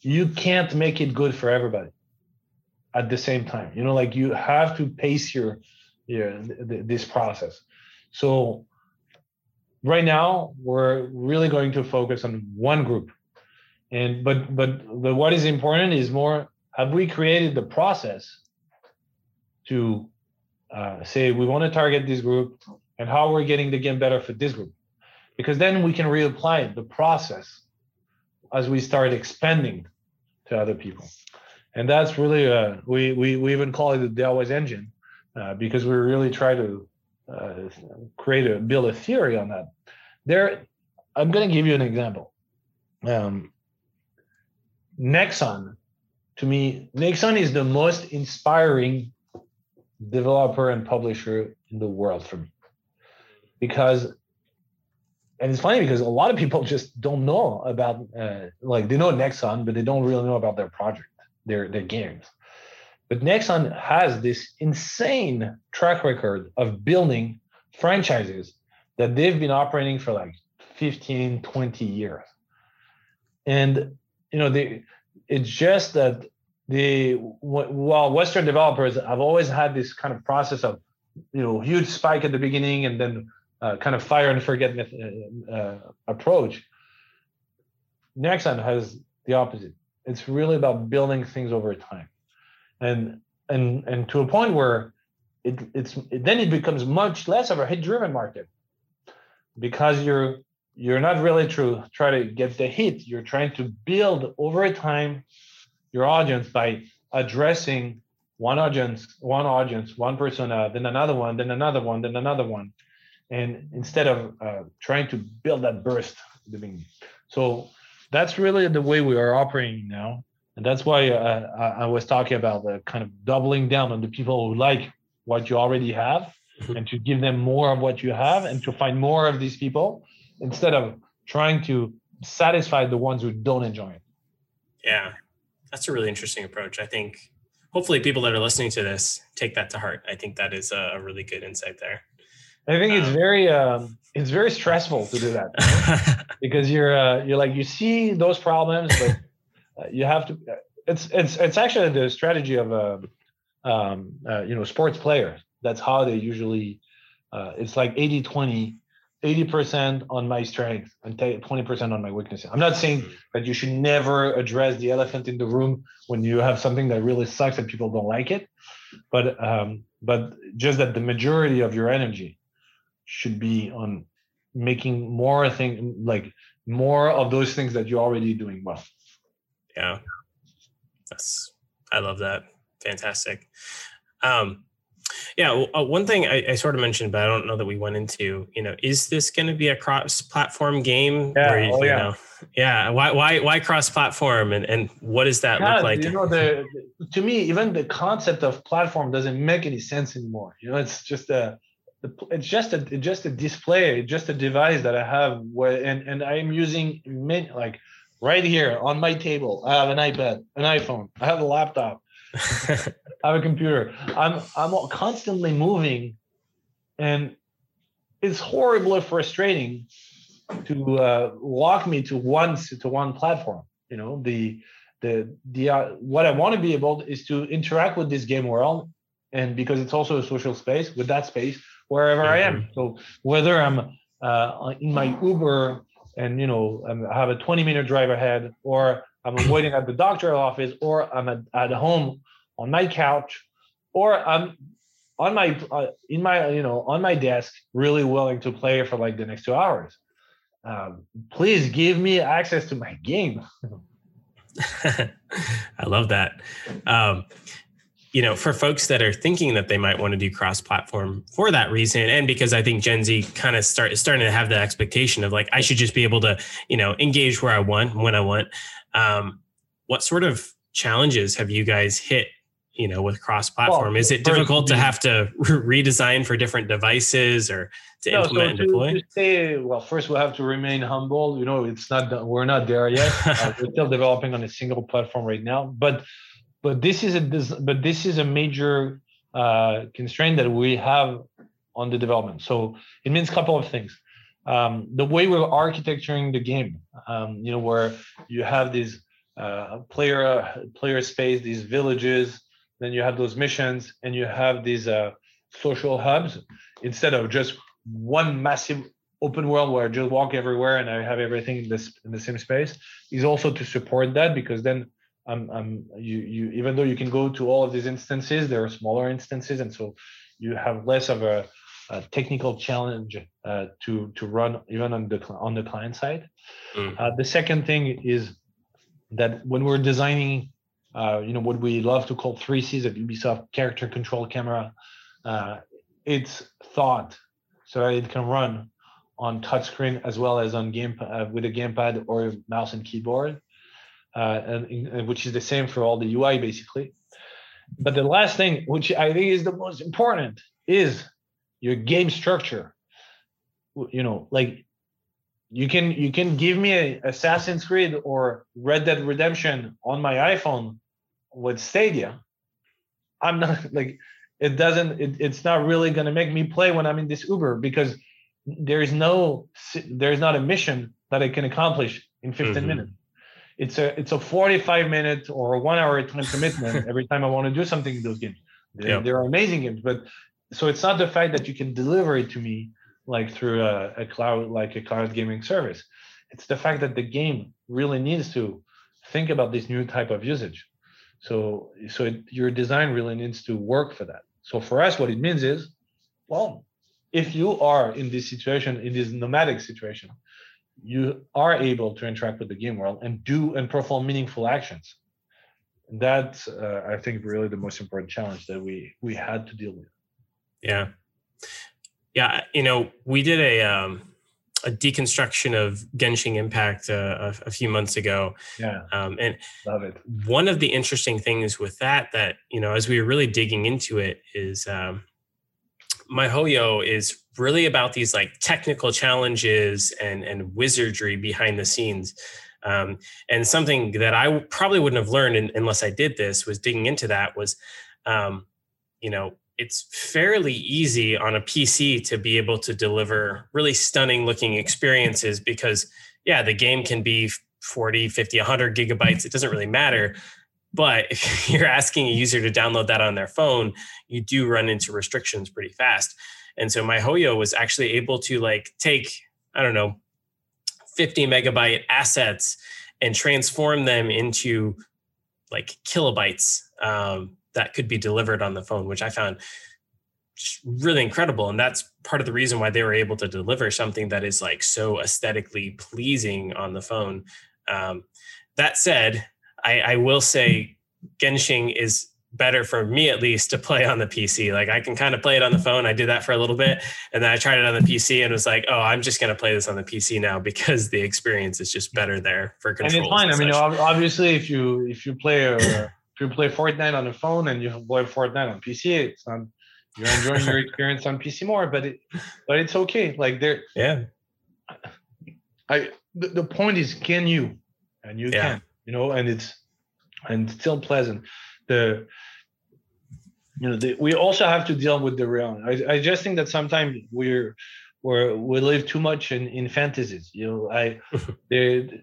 you can't make it good for everybody at the same time. You know, like you have to pace your, your th- this process. So right now we're really going to focus on one group, and but but but what is important is more have we created the process to uh, say we want to target this group and how we're getting the game better for this group because then we can reapply the process as we start expanding to other people and that's really uh, we, we we even call it the Darewise engine uh, because we really try to uh, create a build a theory on that. There i'm going to give you an example. Um, nexon to me nexon is the most inspiring developer and publisher in the world for me. Because and it's funny because a lot of people just don't know about uh, like they know Nexon, but they don't really know about their project, their their games. But Nexon has this insane track record of building franchises that they've been operating for like 15, 20 years. And you know, they it's just that the while Western developers have always had this kind of process of you know huge spike at the beginning and then uh, kind of fire and forget uh, uh, approach. Nexon has the opposite. It's really about building things over time, and and and to a point where it it's then it becomes much less of a hit-driven market because you're you're not really to try to get the hit. You're trying to build over time your audience by addressing one audience, one audience, one persona, then another one, then another one, then another one and instead of uh, trying to build that burst the beginning. So that's really the way we are operating now, and that's why uh, I, I was talking about the kind of doubling down on the people who like what you already have, Mhm. and to give them more of what you have, and to find more of these people instead of trying to satisfy the ones who don't enjoy it. Yeah, that's a really interesting approach. I think hopefully people that are listening to this take that to heart. I think that is a, really good insight there. I think it's Um, very um, it's very stressful to do that. right? because you're uh, you're like you see those problems, but uh, you have to. It's it's it's actually the strategy of a um, uh, you know sports player. That's how they usually. Uh, it's like 80 20 80% on my strength and 20% on my weaknesses. I'm not saying that you should never address the elephant in the room when you have something that really sucks and people don't like it, but um, but just that the majority of your energy should be on making more thing like more of those things that you're already doing well. Yeah. That's I love that. Fantastic. Um Yeah, well, uh, one thing I, I, sort of mentioned, but I don't know that we went into. You know, is this going to be a cross-platform game? Yeah, you, oh, yeah. Know, yeah. Why, why, why cross-platform, and and what does that yeah, look like? You know, the, to me, even the concept of platform doesn't make any sense anymore. You know, it's just a, it's just a, just a display, just a device that I have, where, and and I'm using many, like right here on my table. I have an iPad, an iPhone, I have a laptop. I have a computer. I'm I'm constantly moving, and it's horribly frustrating to uh, lock me to one to one platform. You know the the the uh, what I want to be able is to interact with this game world, and because it's also a social space with that space wherever. I am. Mm-hmm. So whether I'm uh, in my Uber and you know I have a 20 minute drive ahead, or I'm waiting at the doctor's office, or I'm at, at home on my couch, or I'm on my uh, in my you know on my desk, really willing to play for like the next two hours. Um, please give me access to my game. I love that. Um, you know, for folks that are thinking that they might want to do cross-platform for that reason, and because I think Gen Z kind of start is starting to have the expectation of like I should just be able to, you know, engage where I want when I want. Um, what sort of challenges have you guys hit you know with cross platform well, is it difficult to have to re- redesign for different devices or to no, implement so and deploy say, well first we'll have to remain humble you know it's not we're not there yet uh, we're still developing on a single platform right now but but this is a but this is a major uh, constraint that we have on the development. So it means a couple of things. Um, the way we're architecturing the game um, you know where you have these uh, player player space these villages then you have those missions and you have these uh, social hubs instead of just one massive open world where I just walk everywhere and I have everything in this in the same space is also to support that because then um, um you you even though you can go to all of these instances there are smaller instances and so you have less of a, a technical challenge uh, to to run even on the on the client side. Mm. Uh, the second thing is that when we're designing uh, you know what we love to call three Cs at Ubisoft character control camera. Uh, it's thought so that it can run on touchscreen as well as on game uh, with a gamepad or mouse and keyboard, uh, and, and, which is the same for all the UI basically. But the last thing, which I think is the most important, is your game structure. You know, like you can you can give me a Assassin's Creed or Red Dead Redemption on my iPhone with Stadia, I'm not like it doesn't it, it's not really going to make me play when I'm in this Uber because there's no there's not a mission that I can accomplish in 15 mm-hmm. minutes. It's a it's a 45 minute or a one hour time commitment every time I want to do something in those games. They're, yep. they're amazing games, but so it's not the fact that you can deliver it to me like through a, a cloud like a cloud gaming service. It's the fact that the game really needs to think about this new type of usage so, so it, your design really needs to work for that. So for us, what it means is, well, if you are in this situation, in this nomadic situation, you are able to interact with the game world and do and perform meaningful actions. That's, uh, I think, really the most important challenge that we we had to deal with. Yeah, yeah. You know, we did a um, a deconstruction of Genshin Impact uh, a, a, few months ago. Yeah, um, and love it. One of the interesting things with that, that you know, as we were really digging into it, is um, miHoYo is really about these like technical challenges and and wizardry behind the scenes. Um, and something that I probably wouldn't have learned in, unless I did this was digging into that was, um, you know, it's fairly easy on a PC to be able to deliver really stunning looking experiences because, yeah, the game can be 40, 50, 100 gigabytes. It doesn't really matter. But if you're asking a user to download that on their phone, you do run into restrictions pretty fast. And so miHoYo was actually able to like take, I don't know, 50 megabyte assets and transform them into like kilobytes um, that could be delivered on the phone, which I found really incredible. And that's part of the reason why they were able to deliver something that is like so aesthetically pleasing on the phone. Um, that said, I, I will say Genshin is better for me at least to play on the PC. Like I can kind of play it on the phone. I did that for a little bit and then I tried it on the PC and was like, oh, I'm just going to play this on the PC now because the experience is just better there for controls. And it's fine. And I mean, obviously if you, if you play, a, if you play Fortnite on the phone and you play Fortnite on PC, it's not, you're enjoying your experience on PC more, but it, but it's okay. Like there, yeah. I, the, the point is, can you, and you yeah. can, you know, and it's, and still pleasant the you know the, we also have to deal with the reality. I, I just think that sometimes we're we're we live too much in in fantasies. You know, I the,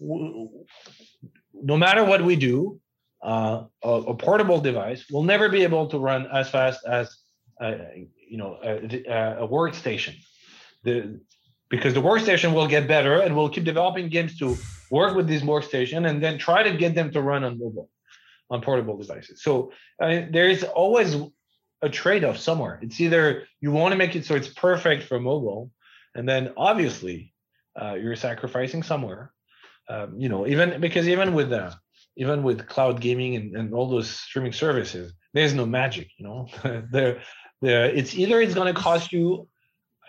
no matter what we do, uh, a, a, portable device will never be able to run as fast as uh, you know a, a, workstation. The because the workstation will get better and we'll keep developing games to work with this workstation and then try to get them to run on mobile on portable devices. So uh, there is always a trade-off somewhere. It's either you want to make it so it's perfect for mobile, and then obviously uh, you're sacrificing somewhere. Um, you know, even because even with uh, even with cloud gaming and, and all those streaming services, there's no magic. You know, there, there. It's either it's going to cost you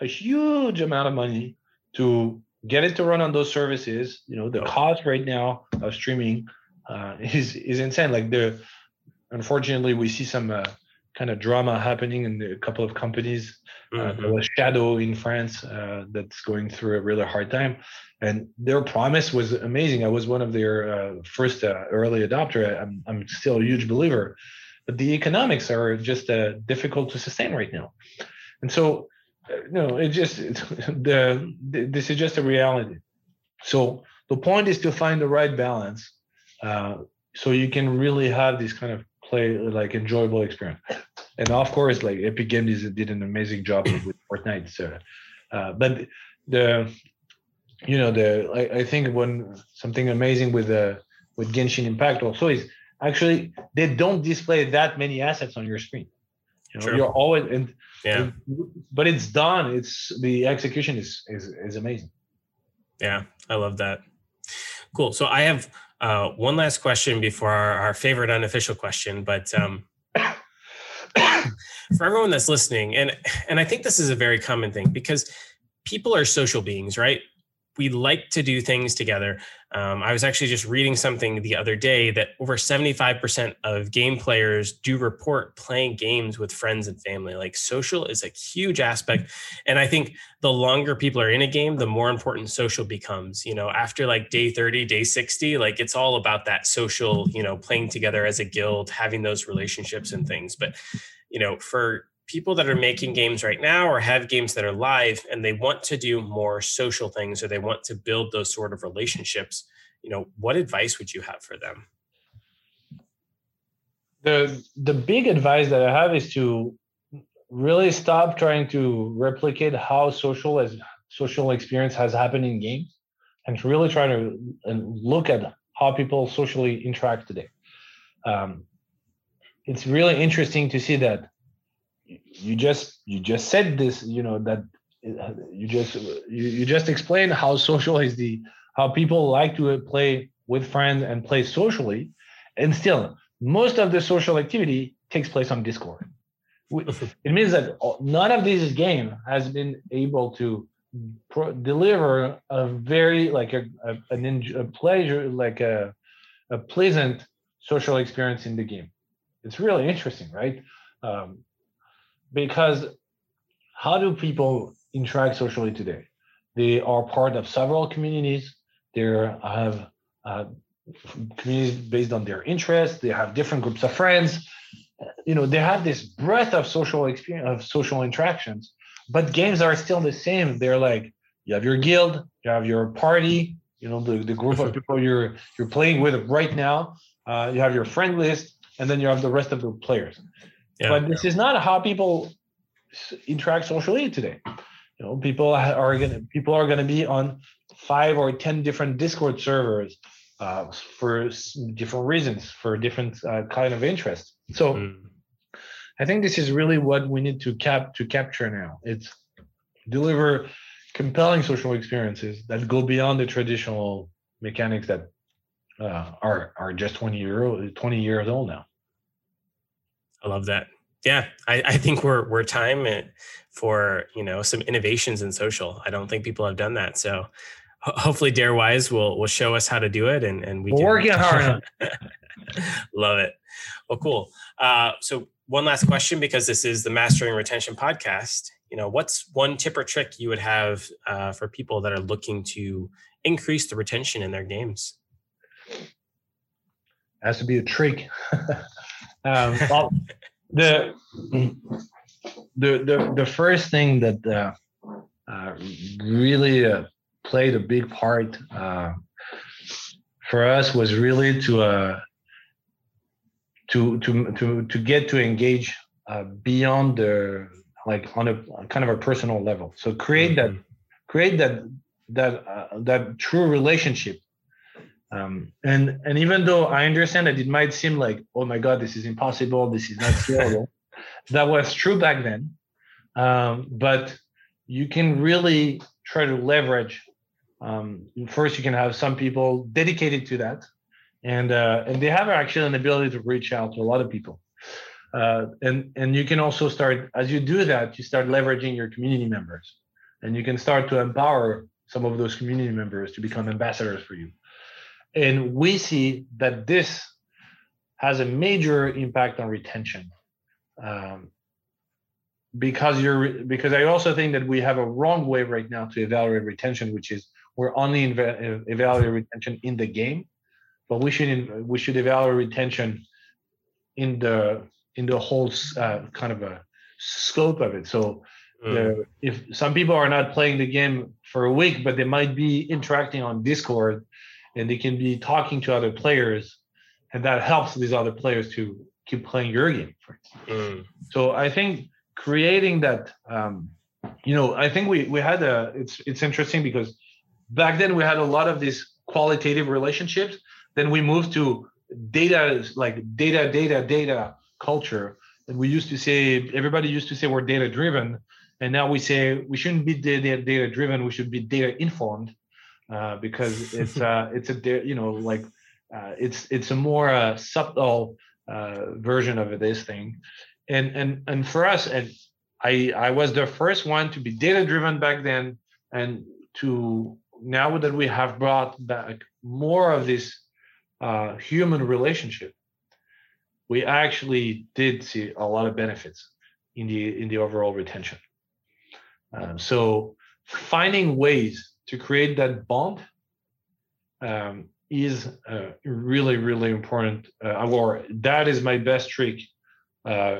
a huge amount of money to get it to run on those services. You know, the cost right now of streaming uh, is is insane. Like the unfortunately we see some uh, kind of drama happening in a couple of companies. Uh, mm-hmm. there was Shadow in France uh, that's going through a really hard time, and their promise was amazing. I was one of their uh, first uh, early adopter. I'm I'm still a huge believer, but the economics are just difficult to sustain right now, and so no, it just the, this is just a reality. So the point is to find the right balance uh, so you can really have this kind of play like enjoyable experience. And of course, like Epic Games did an amazing job with Fortnite. So, uh, but the you know the I, I think when something amazing with the with Genshin Impact also is actually they don't display that many assets on your screen. You know, you're always and yeah, but it's done. It's the execution is is is amazing. Yeah, I love that. Cool. So I have uh, one last question before our, our favorite unofficial question, but um, for everyone that's listening, and and I think this is a very common thing because people are social beings, right? We like to do things together. Um, I was actually just reading something the other day that over 75% of game players do report playing games with friends and family. Like social is a huge aspect. And I think the longer people are in a game, the more important social becomes. You know, after like day 30, day 60, like it's all about that social, you know, playing together as a guild, having those relationships and things. But, you know, for people that are making games right now or have games that are live and they want to do more social things or they want to build those sort of relationships you know what advice would you have for them? The the big advice that i have is to really stop trying to replicate how social as social experience has happened in games and really try to look at how people socially interact today. Um, it's really interesting to see that you just you just said this you know that you just you, you just explained how social is the how people like to play with friends and play socially. And still most of the social activity takes place on discord. It means that none of these game has been able to pro- deliver a very like a, a, a pleasure like a, a pleasant social experience in the game. It's really interesting right? Um, because how do people interact socially today? They are part of several communities. They have uh, communities based on their interests. They have different groups of friends. You know, they have this breadth of social experience of social interactions. But games are still the same. They're like you have your guild, you have your party. You know, the, the group of people you're you're playing with right now. Uh, you have your friend list, and then you have the rest of the players. Yeah. But this is not how people interact socially today. You know, people are gonna people are gonna be on five or ten different Discord servers uh, for different reasons, for different uh, kind of interests. So, mm. I think this is really what we need to cap to capture now. It's deliver compelling social experiences that go beyond the traditional mechanics that uh, are are just 20 year 20 years old now. I love that. Yeah, I, I think we're we're time for you know some innovations in social. I don't think people have done that. So hopefully Darewise will will show us how to do it and and we we're working hard love it. Well cool. Uh, so one last question because this is the mastering retention podcast. You know what's one tip or trick you would have uh, for people that are looking to increase the retention in their games? Has to be a trick. Um, the, the the the first thing that uh, uh, really uh, played a big part uh, for us was really to uh, to to to to get to engage uh, beyond the like on a kind of a personal level. So create mm-hmm. that create that that uh, that true relationship. Um, and and even though I understand that it might seem like oh my god this is impossible this is not scalable, that was true back then. Um, but you can really try to leverage um, first, you can have some people dedicated to that, and uh, and they have actually an ability to reach out to a lot of people. Uh, and and you can also start as you do that, you start leveraging your community members, and you can start to empower some of those community members to become ambassadors for you. And we see that this has a major impact on retention. Um, because you're because I also think that we have a wrong way right now to evaluate retention, which is we're only inv- evaluating retention in the game, but we should we should evaluate retention in the in the whole uh, kind of a scope of it. So mm. the, if some people are not playing the game for a week, but they might be interacting on Discord and they can be talking to other players, and that helps these other players to keep playing your game. Mm. So I think creating that, um, you know, I think we we had a. It's it's interesting because back then we had a lot of these qualitative relationships then we moved to data like data data data culture and we used to say everybody used to say we're data driven and now we say we shouldn't be data, data driven we should be data informed uh, because it's uh, it's a you know like uh, it's it's a more uh, subtle uh, version of this thing and and and for us and i i was the first one to be data driven back then and to now that we have brought back more of this uh, human relationship, we actually did see a lot of benefits in the in the overall retention. Um, so finding ways to create that bond um, is uh, really really important. Uh, or that is my best trick uh,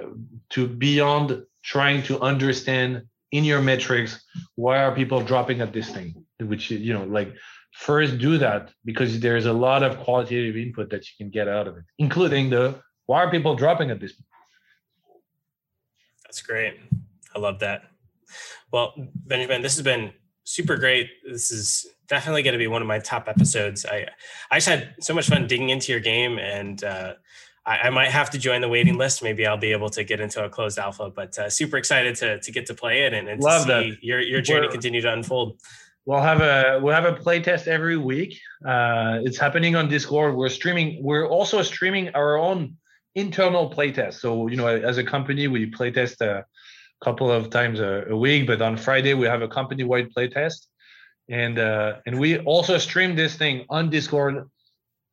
to beyond trying to understand in your metrics why are people dropping at this thing which you know like first do that because there's a lot of qualitative input that you can get out of it including the why are people dropping at this that's great i love that well benjamin this has been super great this is definitely going to be one of my top episodes i i just had so much fun digging into your game and uh, I, I, might have to join the waiting list. Maybe I'll be able to get into a closed alpha, but uh, super excited to to get to play it and, and Love see that. your your journey We're, continue to unfold. We'll have a we'll have a play test every week. Uh, it's happening on Discord. We're streaming. We're also streaming our own internal play test. So you know, as a company, we play test a couple of times a, a week. But on Friday, we have a company wide play test, and uh, and we also stream this thing on Discord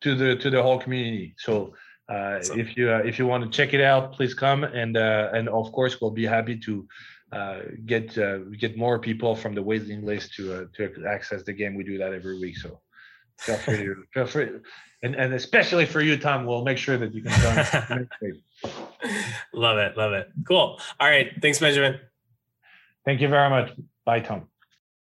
to the to the whole community. So uh, if you uh, if you want to check it out, please come and uh, and of course we'll be happy to uh, get uh, get more people from the waiting list to uh, to access the game. We do that every week, so feel free to feel free, and and especially for you, Tom, we'll make sure that you can join. love it, love it. Cool. All right, thanks, Benjamin. Thank you very much. Bye, Tom.